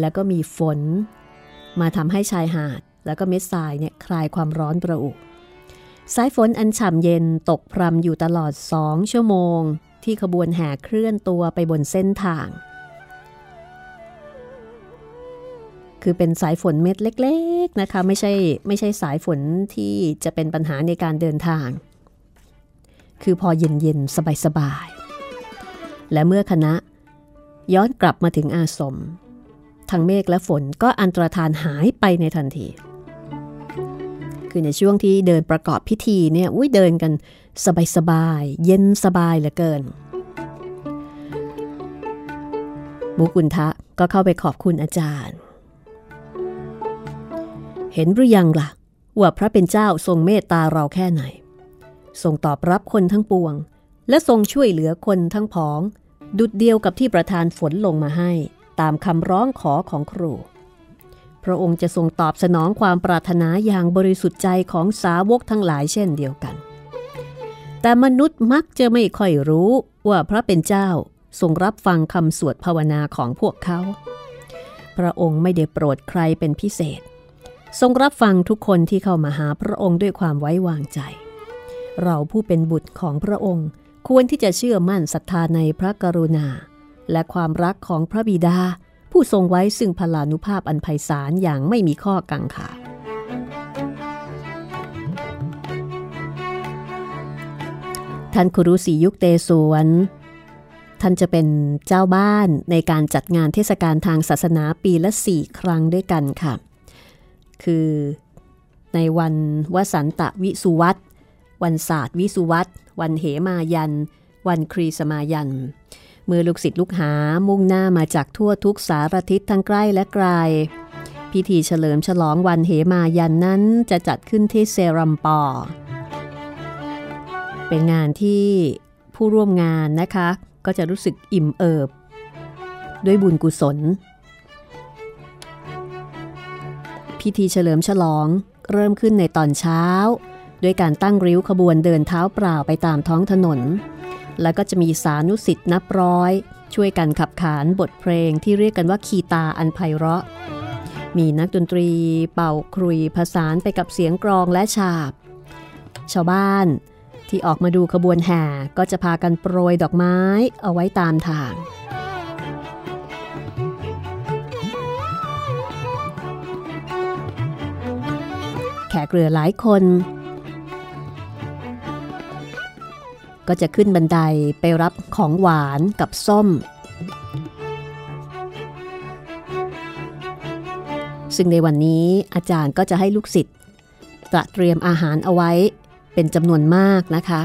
แล้วก็มีฝน มาทำให้ชายหาดแล้วก็เม็ดทรายเนี่ยคลายความร้อนประอุสายฝนอันฉ่ำเย็นตกพรำอยู่ตลอดสองชั่วโมง ที่ขบวนแห่เคลื่อนตัวไปบนเส้นทาง คือเป็นสายฝนเม็ดเล็กๆนะคะไม่ใช่ไม่ใช่สายฝนที่จะเป็นปัญหาในการเดินทาง คือพอเย็นๆ สบายๆ และเมื่อคณะย้อนกลับมาถึงอาสมทั้งเมฆและฝนก็อันตรธานหายไปในทันที คือในช่วงที่เดินประกอบพิธีเนี่ยอุ้ยเดินกันสบายๆเย็นสบายเหลือเกิน มุกุลทะก็เข้าไปขอบคุณอาจารย์ เห็นหรือยังล่ะ ว่าพระเป็นเจ้าทรงเมตตาเราแค่ไหน ทรงตอบรับคนทั้งปวง และทรงช่วยเหลือคนทั้งผอง ดุดเดียวกับที่ประทานฝนลงมาให้ ตามคำร้องขอของครู พระองค์จะทรงตอบสนองความปรารถนาอย่างบริสุทธิ์ใจของสาวกทั้งหลายเช่นเดียวกัน แต่มนุษย์มักจะไม่ค่อยรู้ว่าพระเป็นเจ้าทรงรับฟังคำสวดภาวนาของพวกเขา พระองค์ไม่ได้โปรดใครเป็นพิเศษ ทรงรับฟังทุกคนที่เข้ามาหาพระองค์ด้วยความไว้วางใจ เราผู้เป็นบุตรของพระองค์ควรที่จะเชื่อมั่นศรัทธาในพระกรุณา และความรักของพระบิดา ผู้ทรงไว้ซึ่งพลานุภาพอันไพศาลอย่างไม่มีข้อกังขาท่านครุสียุคเตสวนท่านจะเป็นเจ้าบ้านในการจัดงานเทศกาลทางศาสนาปีละสี่ครั้งด้วยกันค่ะ คือในวันวสันตะวิสุวัตวันศาสตร์วิสุวัตวันเหมายัน วันครีสมายัน เมื่อลูกศิษย์ลูกหามุ่งหน้ามาจากทั่วทุกสารทิศทั้งใกล้และไกล พิธีเฉลิมฉลองวันเหมายันนั้นจะจัดขึ้นที่เซรัมปอ เป็นงานที่ผู้ร่วมงานนะคะ ก็จะรู้สึกอิ่มเอิบ ด้วยบุญกุศล พิธีเฉลิมฉลองเริ่มขึ้นในตอนเช้า ด้วยการตั้งริ้วขบวนเดินเท้าเปล่าไปตามท้องถนน แล้วก็จะมีสานุสิทธิ์นับร้อย ช่วยกันขับขานบทเพลงที่เรียกกันว่าคีตาอันไพเราะ มีนักดนตรีเป่าครุยผสานไปกับเสียงกรองและฉาบ ชาวบ้านที่ออกมาดูขบวนแห่ก็จะพากันโปรยดอกไม้เอาไว้ตามทาง กเรือหลายคน ก็จะขึ้นบันไดไปรับของหวานกับส้ม ซึ่งในวันนี้อาจารย์ก็จะให้ลูกศิษย์ตระเตรียมอาหารเอาไว้เป็นจำนวนมากนะคะ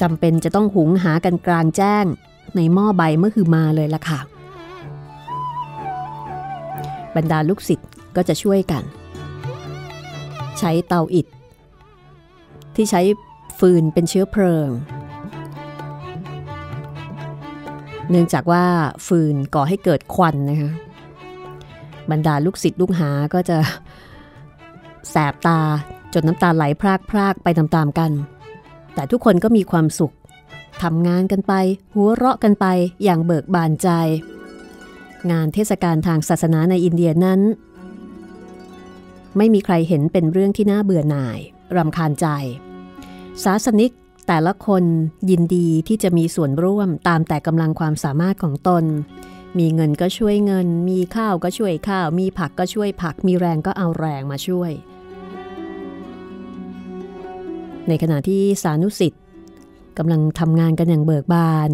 จำเป็นจะต้องหุงหากันกลางแจ้งในหม้อใบเมื่อคือมาเลยล่ะค่ะ บรรดาลูกศิษย์ก็จะช่วยกัน ใช้เตาอิฐ ที่ใช้ฟืนเป็นเชื้อเพลิง เนื่องจากว่าฟืนก่อให้เกิดควันนะคะบรรดาลูกศิษย์ลูกหาก็จะแสบตาจนน้ำตาไหลพรากพรากไปตามๆกัน แต่ทุกคนก็มีความสุขทำงานกันไป หัวเราะกันไปอย่างเบิกบานใจ งานเทศกาลทางศาสนาในอินเดียนั้น ไม่มีใครเห็นเป็นเรื่องที่น่าเบื่อหน่ายรำคาญใจ ศาสนิกแต่ละคนยินดีที่จะมีส่วนร่วมตามแต่กำลังความสามารถของตน มีเงินก็ช่วยเงิน มีข้าวก็ช่วยข้าว มีผักก็ช่วยผัก มีแรงก็เอาแรงมาช่วย ในขณะที่สานุสิทธิ์กำลังทำงานกันอย่างเบิกบาน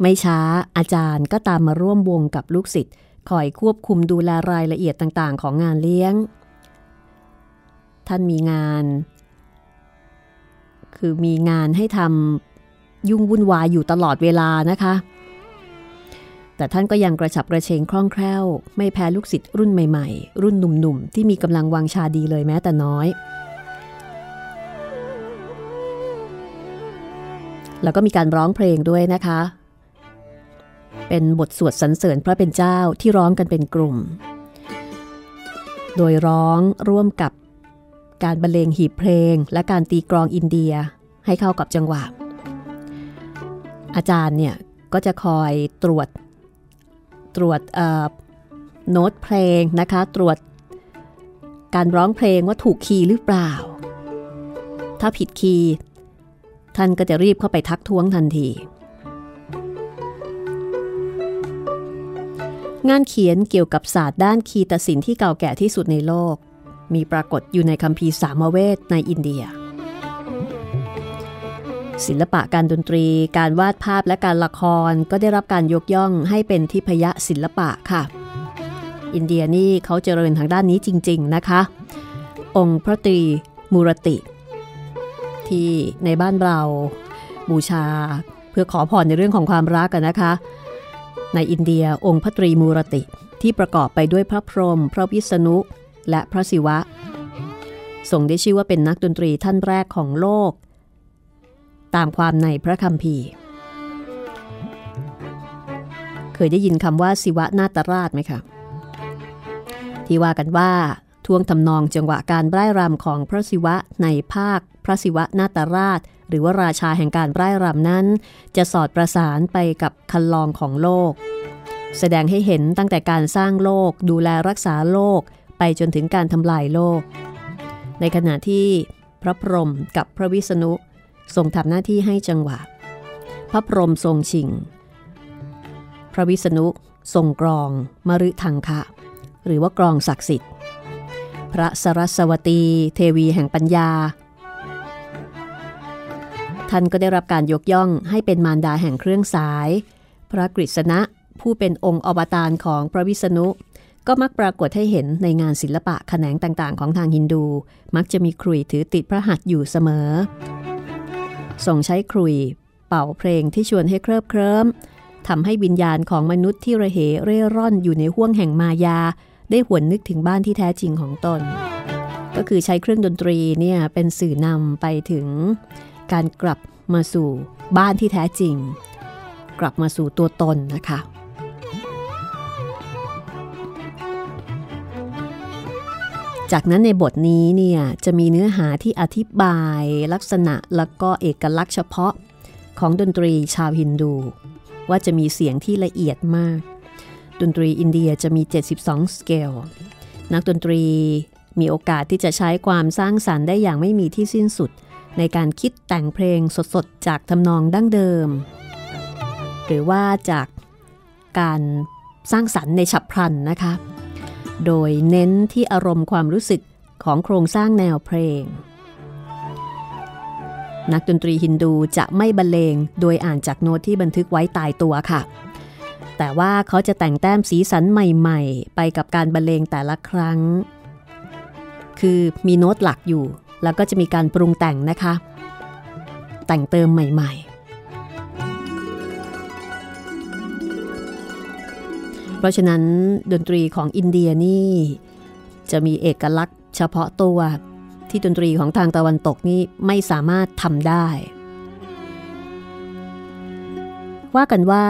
ไม่ช้าอาจารย์ก็ตามมาร่วมวงกับลูกศิษย์คอยควบคุมดูแลรายละเอียดต่างๆ ของงานเลี้ยง ท่านมีงาน คือมีงานให้ทำยุ่งวุ่นวายอยู่ตลอดเวลานะคะ แต่ท่านก็ยังกระฉับกระเฉงคล่องแคล่ว ไม่แพ้ลูกศิษย์รุ่นใหม่ๆ รุ่นหนุ่มๆ ที่มีกำลังวังชาดีเลยแม้แต่น้อย แล้วก็มีการร้องเพลงด้วยนะคะ เป็นบทสวดสรรเสริญพระเป็นเจ้าที่ร้องกันเป็นกลุ่มโดยร้องร่วมกับ การบรรเลงหีบเพลง และการตีกลองอินเดียให้เข้ากับจังหวะ อาจารย์เนี่ยก็จะคอยตรวจตรวจโน้ตเพลงนะคะ ตรวจการร้องเพลงว่าถูกคีย์หรือเปล่า ถ้าผิดคีย์ท่านก็จะรีบเข้าไปทักท้วงทันที งานเขียนเกี่ยวกับศาสตร์ด้านคีตศิลป์ที่เก่าแก่ที่สุดในโลก มีปรากฏอยู่ในคัมภีร์สามเวทในอินเดีย ศิลปะการดนตรี การวาดภาพและการละครก็ได้รับการยกย่องให้เป็นทิพยศิลปะค่ะ อินเดียนี่เขาเจริญทางด้านนี้จริง ๆนะคะ องค์พระตรีมูรติ ที่ในบ้านเราบูชาเพื่อขอพรในเรื่องของความรักกันนะคะ ในอินเดียองค์พระตรีมูรติที่ประกอบไปด้วยพระพรหมพระวิษณุ และพระศิวะทรงได้ชื่อว่าเป็นนักดนตรีท่านแรกของโลก ตามความในพระคัมภีร์เคยได้ยินคำว่าศิวะนาตราชไหมคะที่ว่ากันว่าท่วงทำนองจังหวะการไร้รำของพระศิวะในภาค พระศิวะนาตราช หรือว่าราชาแห่งการไร้รำนั้น จะสอดประสานไปกับคันลองของโลก แสดงให้เห็นตั้งแต่การสร้างโลกดูแลรักษาโลก ไปจนถึงการทำลายโลก ในขณะที่พระพรหมกับพระวิษณุทรงทำหน้าที่ให้จังหวะ พระพรหมทรงชิง พระวิษณุทรงกรองมฤทังคะ หรือว่ากรองศักดิ์สิทธิ์ พระสรัสวตี เทวีแห่งปัญญา ท่านก็ได้รับการยกย่องให้เป็นมารดาแห่งเครื่องสาย พระกฤษณะผู้เป็นองค์อวตารของพระวิษณุ ก็มักปรากฏให้เห็นในงานศิลปะแขนงต่างๆ ของทางฮินดู มักจะมีครุยถือติดพระหัตถ์อยู่เสมอทรงใช้ครุย เป่าเพลงที่ชวนให้เคลิบเคลิ้มทำให้วิญญาณของมนุษย์ที่ระเหเร่ร่อนอยู่ในห้วงแห่งมายา ได้หวนนึกถึงบ้านที่แท้จริงของตน ก็คือใช้เครื่องดนตรีเนี่ยเป็นสื่อนำไปถึง การกลับมาสู่บ้านที่แท้จริง กลับมาสู่ตัวตนนะคะ จากนั้นในบทนี้เนี่ยจะมีเนื้อหาที่อธิบายลักษณะแล้วก็เอกลักษณ์เฉพาะของดนตรีชาวฮินดู ว่าจะมีเสียงที่ละเอียดมาก ดนตรีอินเดียจะมี 72 สเกล นักดนตรีมีโอกาสที่จะใช้ความสร้างสรรค์ได้อย่างไม่มีที่สิ้นสุด ในการคิดแต่งเพลงสดๆ จากทำนองดั้งเดิม หรือว่าจากการสร้างสรรค์ในฉับพลันนะคะ โดยเน้นที่อารมณ์ความรู้สึกของโครงสร้างแนวเพลง นักดนตรีฮินดูจะไม่บรรเลงโดยอ่านจากโน้ตที่บันทึกไว้ตายตัวค่ะ แต่ว่าเขาจะแต่งแต้มสีสันใหม่ๆ ไปกับการบรรเลงแต่ละครั้ง คือมีโน้ตหลักอยู่ แล้วก็จะมีการปรุงแต่งนะคะ แต่งเติมใหม่ๆ ราะฉะนั้นดนตรีของอินเดียนี่จะมีเอกลักษณ์เฉพาะตัวที่ดนตรีของทางตะวันตกนี่ไม่สามารถทำได้ ว่ากันว่า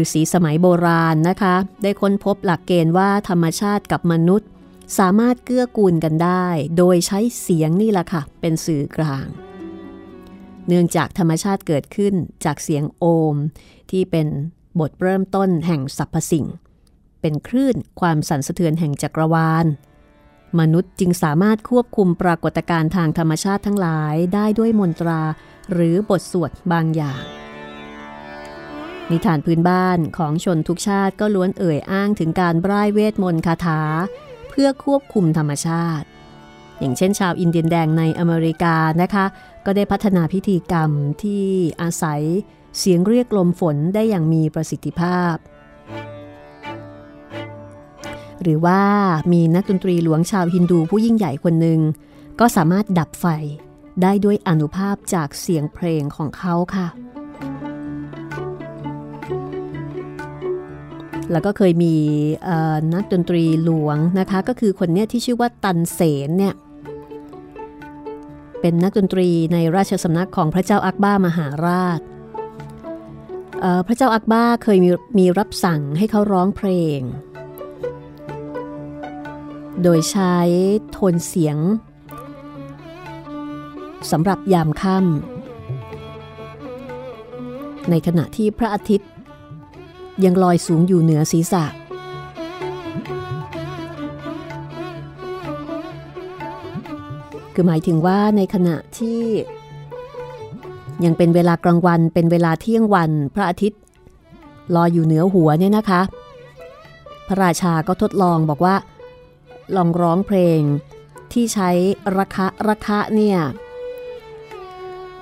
ฤาษีสมัยโบราณนะคะ ได้ค้นพบหลักเกณฑ์ว่าธรรมชาติกับมนุษย์ สามารถเกื้อกูลกันได้ โดยใช้เสียงนี่แหละค่ะ เป็นสื่อกลาง เนื่องจากธรรมชาติเกิดขึ้นจากเสียงโอมที่เป็น บทเริ่มต้นแห่งสรรพสิ่ง เป็นคลื่นความสั่นสะเทือนแห่งจักรวาล มนุษย์จึงสามารถควบคุมปรากฏการณ์ทางธรรมชาติทั้งหลายได้ด้วยมนตราหรือบทสวดบางอย่าง นิทานพื้นบ้านของชนทุกชาติก็ล้วนเอ่ยอ้างถึงการร่ายเวทมนต์คาถา เพื่อควบคุมธรรมชาติ อย่างเช่น ชาวอินเดียนแดงในอเมริกานะคะ ก็ได้พัฒนาพิธีกรรมที่อาศัย เสียงเรียกลมฝนได้อย่างมีประสิทธิภาพ หรือว่ามีนักดนตรีหลวงชาวฮินดูผู้ยิ่งใหญ่คนหนึ่ง ก็สามารถดับไฟได้ด้วยอนุภาพจากเสียงเพลงของเขาค่ะ แล้วก็เคยมีนักดนตรีหลวงนะคะ ก็คือคนเนี้ยที่ชื่อว่าตันเสนเนี่ยเป็นนักดนตรีในราชสำนักของพระเจ้าอักบ้ามหาราช พระเจ้าอักบ้าเคยมีมีรับสั่งให้เขาร้องเพลง โดยใช้โทนเสียงสำหรับยามค่ำในขณะที่พระอาทิตย์ ยังลอยสูงอยู่เหนือศีรษะ คือหมายถึงว่าในขณะที่ ยังเป็นเวลากลางวันเป็นเวลาเที่ยงวันพระอาทิตย์ลอยอยู่เหนือหัวเนี่ยนะคะ พระราชาก็ทดลองบอกว่า ลองร้องเพลงที่ใช้ระคะระคะเนี่ย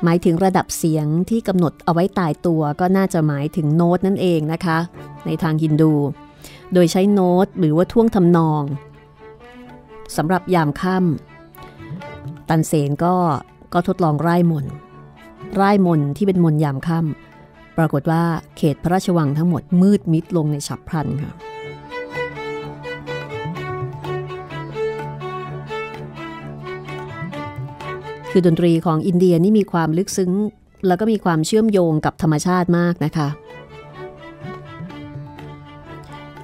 หมายถึงระดับเสียงที่กำหนดเอาไว้ตายตัวก็น่าจะหมายถึงโน้ตนั่นเองนะคะ ในทางฮินดู โดยใช้โน้ตหรือว่าท่วงทำนองสำหรับยามค่ำตันเสนก็ก็ทดลองไร่มนไร่มนที่เป็นมนยามค่ำปรากฏว่าเขตพระราชวังทั้งหมดมืดมิดลงในฉับพลันค่ะคือดนตรีของอินเดียนี่มีความลึกซึ้ง แล้วก็มีความเชื่อมโยงกับธรรมชาติมากนะคะ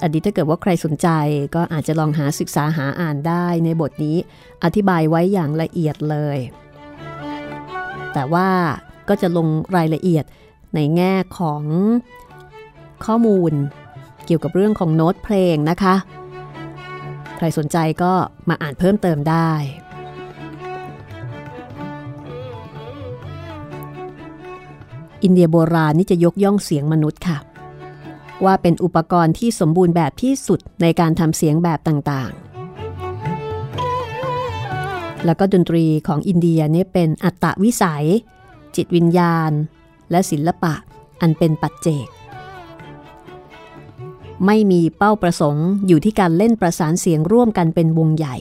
อันนี้ถ้าเกิดว่าใครสนใจก็อาจจะลองหาศึกษาหาอ่านได้ในบทนี้อธิบายไว้อย่างละเอียดเลย แต่ว่า ก็จะลงรายละเอียดในแง่ของข้อมูลเกี่ยวกับเรื่องของโน้ตเพลงนะคะ ใครสนใจก็มาอ่านเพิ่มเติมได้อินเดียโบราณนี่จะยกย่องเสียงมนุษย์ค่ะ ว่าเป็นอุปกรณ์ที่สมบูรณ์แบบที่สุดในการทำเสียงแบบต่างๆ แล้วก็ดนตรีของอินเดียนี่เป็นอัตตวิสัย จิตวิญญาณ และศิลปะอันเป็นปัจเจก ไม่มีเป้าประสงค์อยู่ที่การเล่นประสานเสียงร่วมกันเป็นวงใหญ่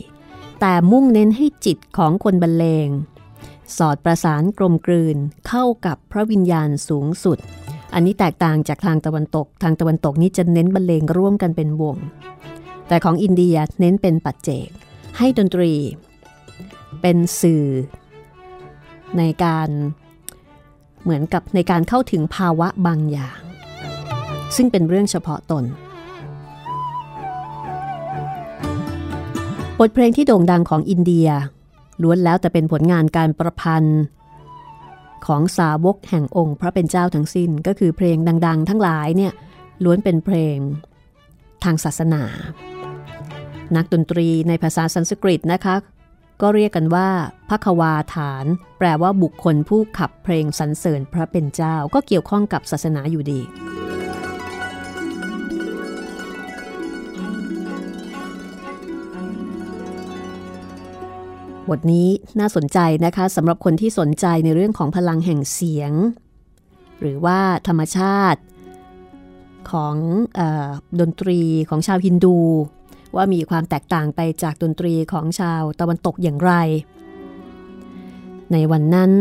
แต่มุ่งเน้นให้จิตของคนบรรเลง สอดประสานกลมกลืนเข้ากับพระวิญญาณสูงสุด อันนี้แตกต่างจากทางตะวันตก ทางตะวันตกนี้จะเน้นบรรเลงร่วมกันเป็นวง แต่ของอินเดียเน้นเป็นปัจเจก ให้ดนตรี เป็นสื่อในการ เหมือนกับในการเข้าถึงภาวะบางอย่าง ซึ่งเป็นเรื่องเฉพาะตน บทเพลงที่โด่งดังของอินเดีย ล้วนแล้วแต่เป็นผลงานการประพันธ์ ของสาวกแห่งองค์พระเป็นเจ้าทั้งสิ้นก็คือเพลงดัง ๆ ทั้งหลายเนี่ยล้วนเป็นเพลงทางศาสนา นักดนตรีในภาษาสันสกฤตนะคะ ก็เรียกกันว่าพระควาฐาน แปลว่าบุคคลผู้ขับเพลงสรรเสริญพระเป็นเจ้าก็เกี่ยวข้องกับศาสนาอยู่ดี บทนี้น่าสนใจนะคะสำหรับคนที่สนใจในเรื่องของพลังแห่งเสียง หรือว่าธรรมชาติของอดนตรีของชาวฮินดู ว่ามีความแตกต่างไปจากดนตรีของชาวตะวันตกอย่างไร ในวันนั้น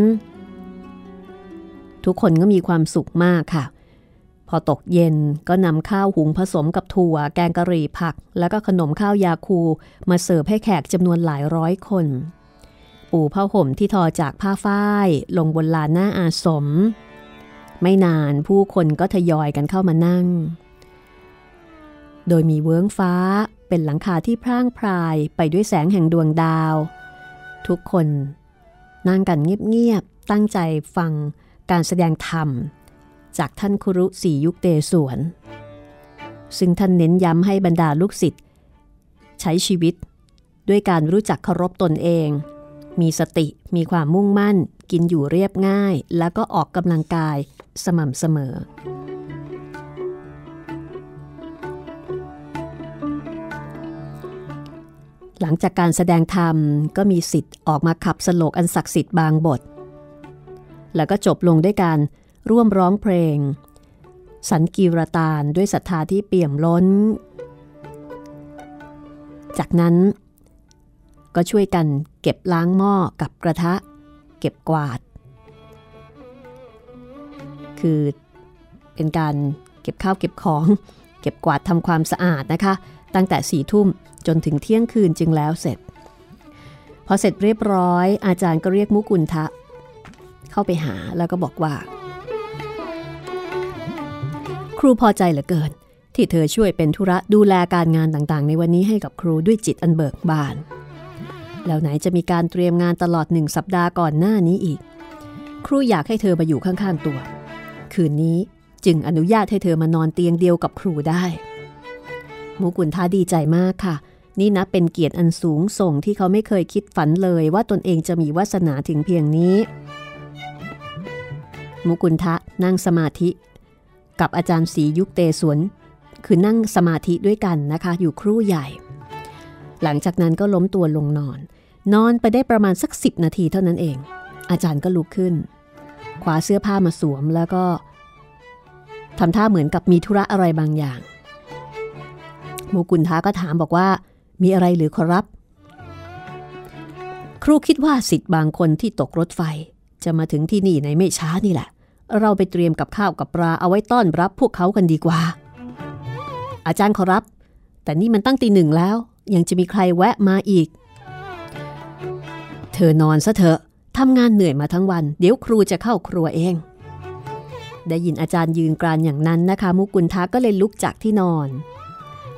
ทุกคนก็มีความสุขมากค่ะ พอตกเย็นก็นำข้าวหุงผสมกับถั่ว แกงกะหรี่ผัก แล้วก็ขนมข้าวยาคูมาเสิร์ฟให้แขกจำนวนหลายร้อยคน ปูผ้าห่มที่ทอจากผ้าฝ้ายลงบนลานหน้าอาสม ไม่นานผู้คนก็ทยอยกันเข้ามานั่งโดยมีเวิ้งฟ้า เป็นหลังคาที่พร่างพรายไปด้วยแสงแห่งดวงดาว ทุกคนนั่งกันเงียบๆ ตั้งใจฟังการแสดงธรรม จากท่านครุสียุคเตสวน ซึ่งท่านเน้นย้ำให้บรรดาลูกศิษย์ใช้ชีวิต ด้วยการรู้จักเคารพตนเอง มีสติมีความมุ่งมั่น กินอยู่เรียบง่าย แล้วก็ออกกำลังกายสม่ำเสมอ หลังจากการแสดงธรรมก็มีสิทธิ์ออกมาขับสโลกอันศักดิ์สิทธิ์บางบท แล้วก็จบลงด้วยการร่วมร้องเพลง สันกีรตานด้วยศรัทธาที่เปี่ยมล้น จากนั้นก็ช่วยกันเก็บล้างหม้อกับกระทะ เก็บกวาด คือเป็นการเก็บข้าวเก็บของ เก็บกวาดทำความสะอาดนะคะ ตั้งแต่สี่ทุ่มจนถึงเที่ยงคืนจึงแล้วเสร็จ พอเสร็จเรียบร้อย อาจารย์ก็เรียกมุกุลทะ เข้าไปหาแล้วก็บอกว่า ครูพอใจเหลือเกิน ที่เธอช่วยเป็นธุระดูแลการงานต่างๆ ในวันนี้ให้กับครูด้วยจิตอันเบิกบาน แล้วไหนจะมีการเตรียมงานตลอดหนึ่งสัปดาห์ก่อนหน้านี้อีก ครูอยากให้เธอมาอยู่ข้างๆตัว คืนนี้จึงอนุญาตให้เธอมานอนเตียงเดียวกับครูได้ มุกุลทาดีใจมากค่ะ นี่นะเป็นเกียรติอันสูงส่งที่เขาไม่เคยคิดฝันเลยว่าตนเองจะมีวาสนาถึงเพียงนี้มุกุลทะนั่งสมาธิ กับอาจารย์ศรียุคเตสวนคือนั่งสมาธิด้วยกันนะคะ อยู่ครู่ใหญ่ หลังจากนั้นก็ล้มตัวลงนอน นอนไปได้ประมาณสักสิบนาทีเท่านั้นเอง อาจารย์ก็ลุกขึ้นคว้าเสื้อผ้ามาสวมแล้วก็ทำท่าเหมือนกับมีธุระอะไรบางอย่าง มูกุลท้าก็ถามบอกว่า มีอะไรหรือขอรับ ครูคิดว่าสิทธิ์บางคนที่ตกรถไฟ จะมาถึงที่นี่ในไม่ช้านี่แหละ เราไปเตรียมกับข้าวกับปลาเอาไว้ต้อนรับพวกเขากันดีกว่า อาจารย์ขอรับ แต่นี่มันตั้งตีหนึ่งแล้ว ยังจะมีใครแวะมาอีก เธอนอนซะเถอะทำงานเหนื่อยมาทั้งวัน เดี๋ยวครูจะเข้าครัวเอง ได้ยินอาจารย์ยืนกรานอย่างนั้นนะคะ มุกุลทาก็เลยลุกจากที่นอน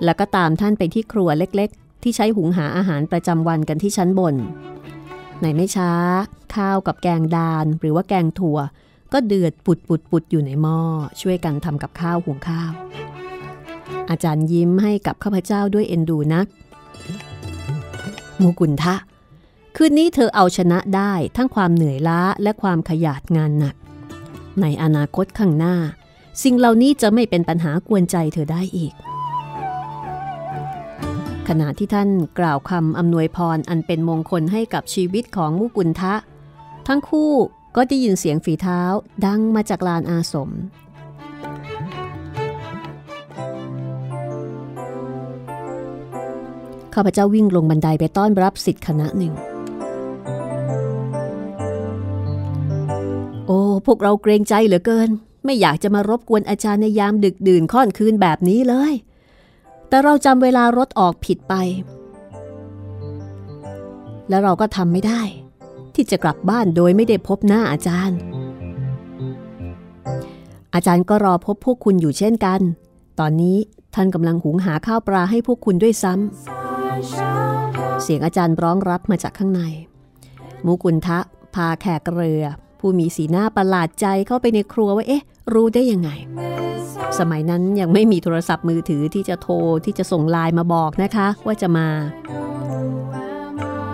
แล้วก็ตามท่านไปที่ครัวเล็กๆ ที่ใช้หุงหาอาหารประจำวันกันที่ชั้นบน ในไม่ช้า ข้าวกับแกงดานหรือว่าแกงถั่ว ก็เดือดปุดปุดปุดอยู่ในหม้อช่วยกันทำกับข้าวหุงข้าว อาจารย์ยิ้มให้กับข้าพเจ้าด้วยเอ็นดูนักมูกุลทะคืนนี้เธอเอาชนะได้ทั้งความเหนื่อยล้าและความขยาดงานหนัก ในอนาคตข้างหน้า สิ่งเหล่านี้จะไม่เป็นปัญหากวนใจเธอได้อีก ขณะที่ท่านกล่าวคำอำนวยพรอันเป็นมงคลให้กับชีวิตของมุกุลทะ ทั้งคู่ก็ได้ยินเสียงฝีเท้าดังมาจากลานอาสม ข้าพเจ้าวิ่งลงบันไดไปต้อนรับสิทธิ์คณะหนึ่ง โอ้ พวกเราเกรงใจเหลือเกิน ไม่อยากจะมารบกวนอาจารย์ในยามดึกดื่นค่อนคืนแบบนี้เลย แต่เราจำเวลารถออกผิดไป แล้วเราก็ทำไม่ได้ ที่จะกลับบ้านโดยไม่ได้พบหน้าอาจารย์ อาจารย์ก็รอพบพวกคุณอยู่เช่นกัน ตอนนี้ท่านกำลังหุงหาข้าวปลาให้พวกคุณด้วยซ้ำ เสียงอาจารย์ร้องรับมาจากข้างใน มูกุนทะพาแขกเรือ ผู้มีสีหน้าประหลาดใจเข้าไปในครัวว่าเอ๊ะ รู้ได้ยังไง สมัยนั้นยังไม่มีโทรศัพท์มือถือที่จะโทรที่จะส่งไลน์มาบอกนะคะ ว่าจะมา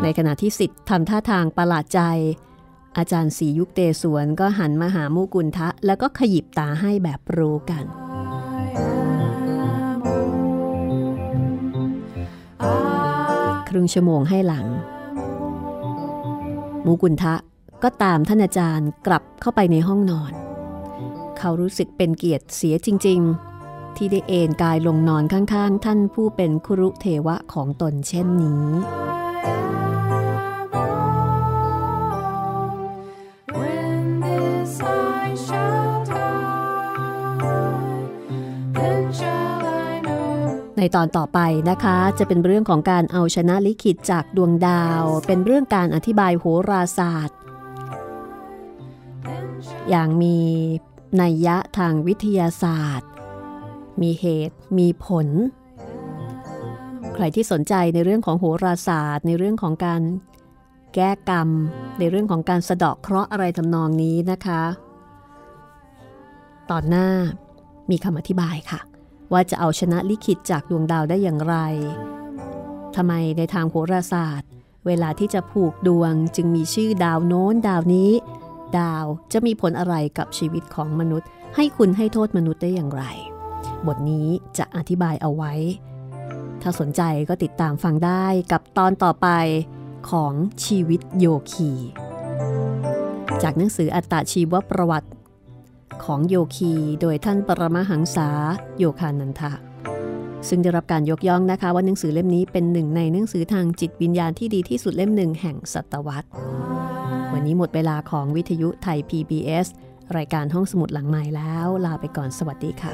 ในขณะที่สิทธิ์ทำท่าทางประหลาดใจ อาจารย์สียุคเตสวนก็หันมาหามูกุนทะ แล้วก็ขยิบตาให้แบบรู้กันครึ่งชั่วโมงให้หลัง มูกุนทะก็ตามท่านอาจารย์กลับเข้าไปในห้องนอน เขารู้สึกเป็นเกียรติเสียจริง ๆ ที่ได้เอนกายลงนอนข้างๆ ท่านผู้เป็นครุเทวะของตนเช่นนี้ When this I shall die, then shall I know. ในตอนต่อไปนะคะจะเป็นเรื่องของการเอาชนะลิขิตจากดวงดาว เป็นเรื่องการอธิบายโหราศาสตร์อย่างมี นัยยะทางวิทยาศาสตร์ มีเหตุมีผล ใครที่สนใจในเรื่องของโหราศาสตร์ ในเรื่องของการแก้กรรม ในเรื่องของการสะเดาะเคราะห์อะไรทำนองนี้นะคะ ตอนหน้ามีคำอธิบายค่ะ ว่าจะเอาชนะลิขิตจากดวงดาวได้อย่างไรทำไมในทางโหราศาสตร์ เวลาที่จะผูกดวงจึงมีชื่อดาวโน้นดาวนี้ ดาวจะมีผลอะไรกับชีวิตของมนุษย์ ให้คุณให้โทษมนุษย์ได้อย่างไร บทนี้จะอธิบายเอาไว้ ถ้าสนใจก็ติดตามฟังได้กับตอนต่อไปของชีวิตโยคี จากหนังสืออัตตชีวประวัติของโยคีโดยท่านปรมหังษาโยคานันทะ ซึ่งได้รับการยกย่องนะคะว่าหนังสือเล่มนี้เป็นหนึ่งในหนังสือทางจิตวิญญาณที่ดีที่สุดเล่มหนึ่งแห่งศตวรรษ วันนี้หมดเวลาของวิทยุไทย PBS รายการห้องสมุดหลังใหม่แล้ว ลาไปก่อนสวัสดีค่ะ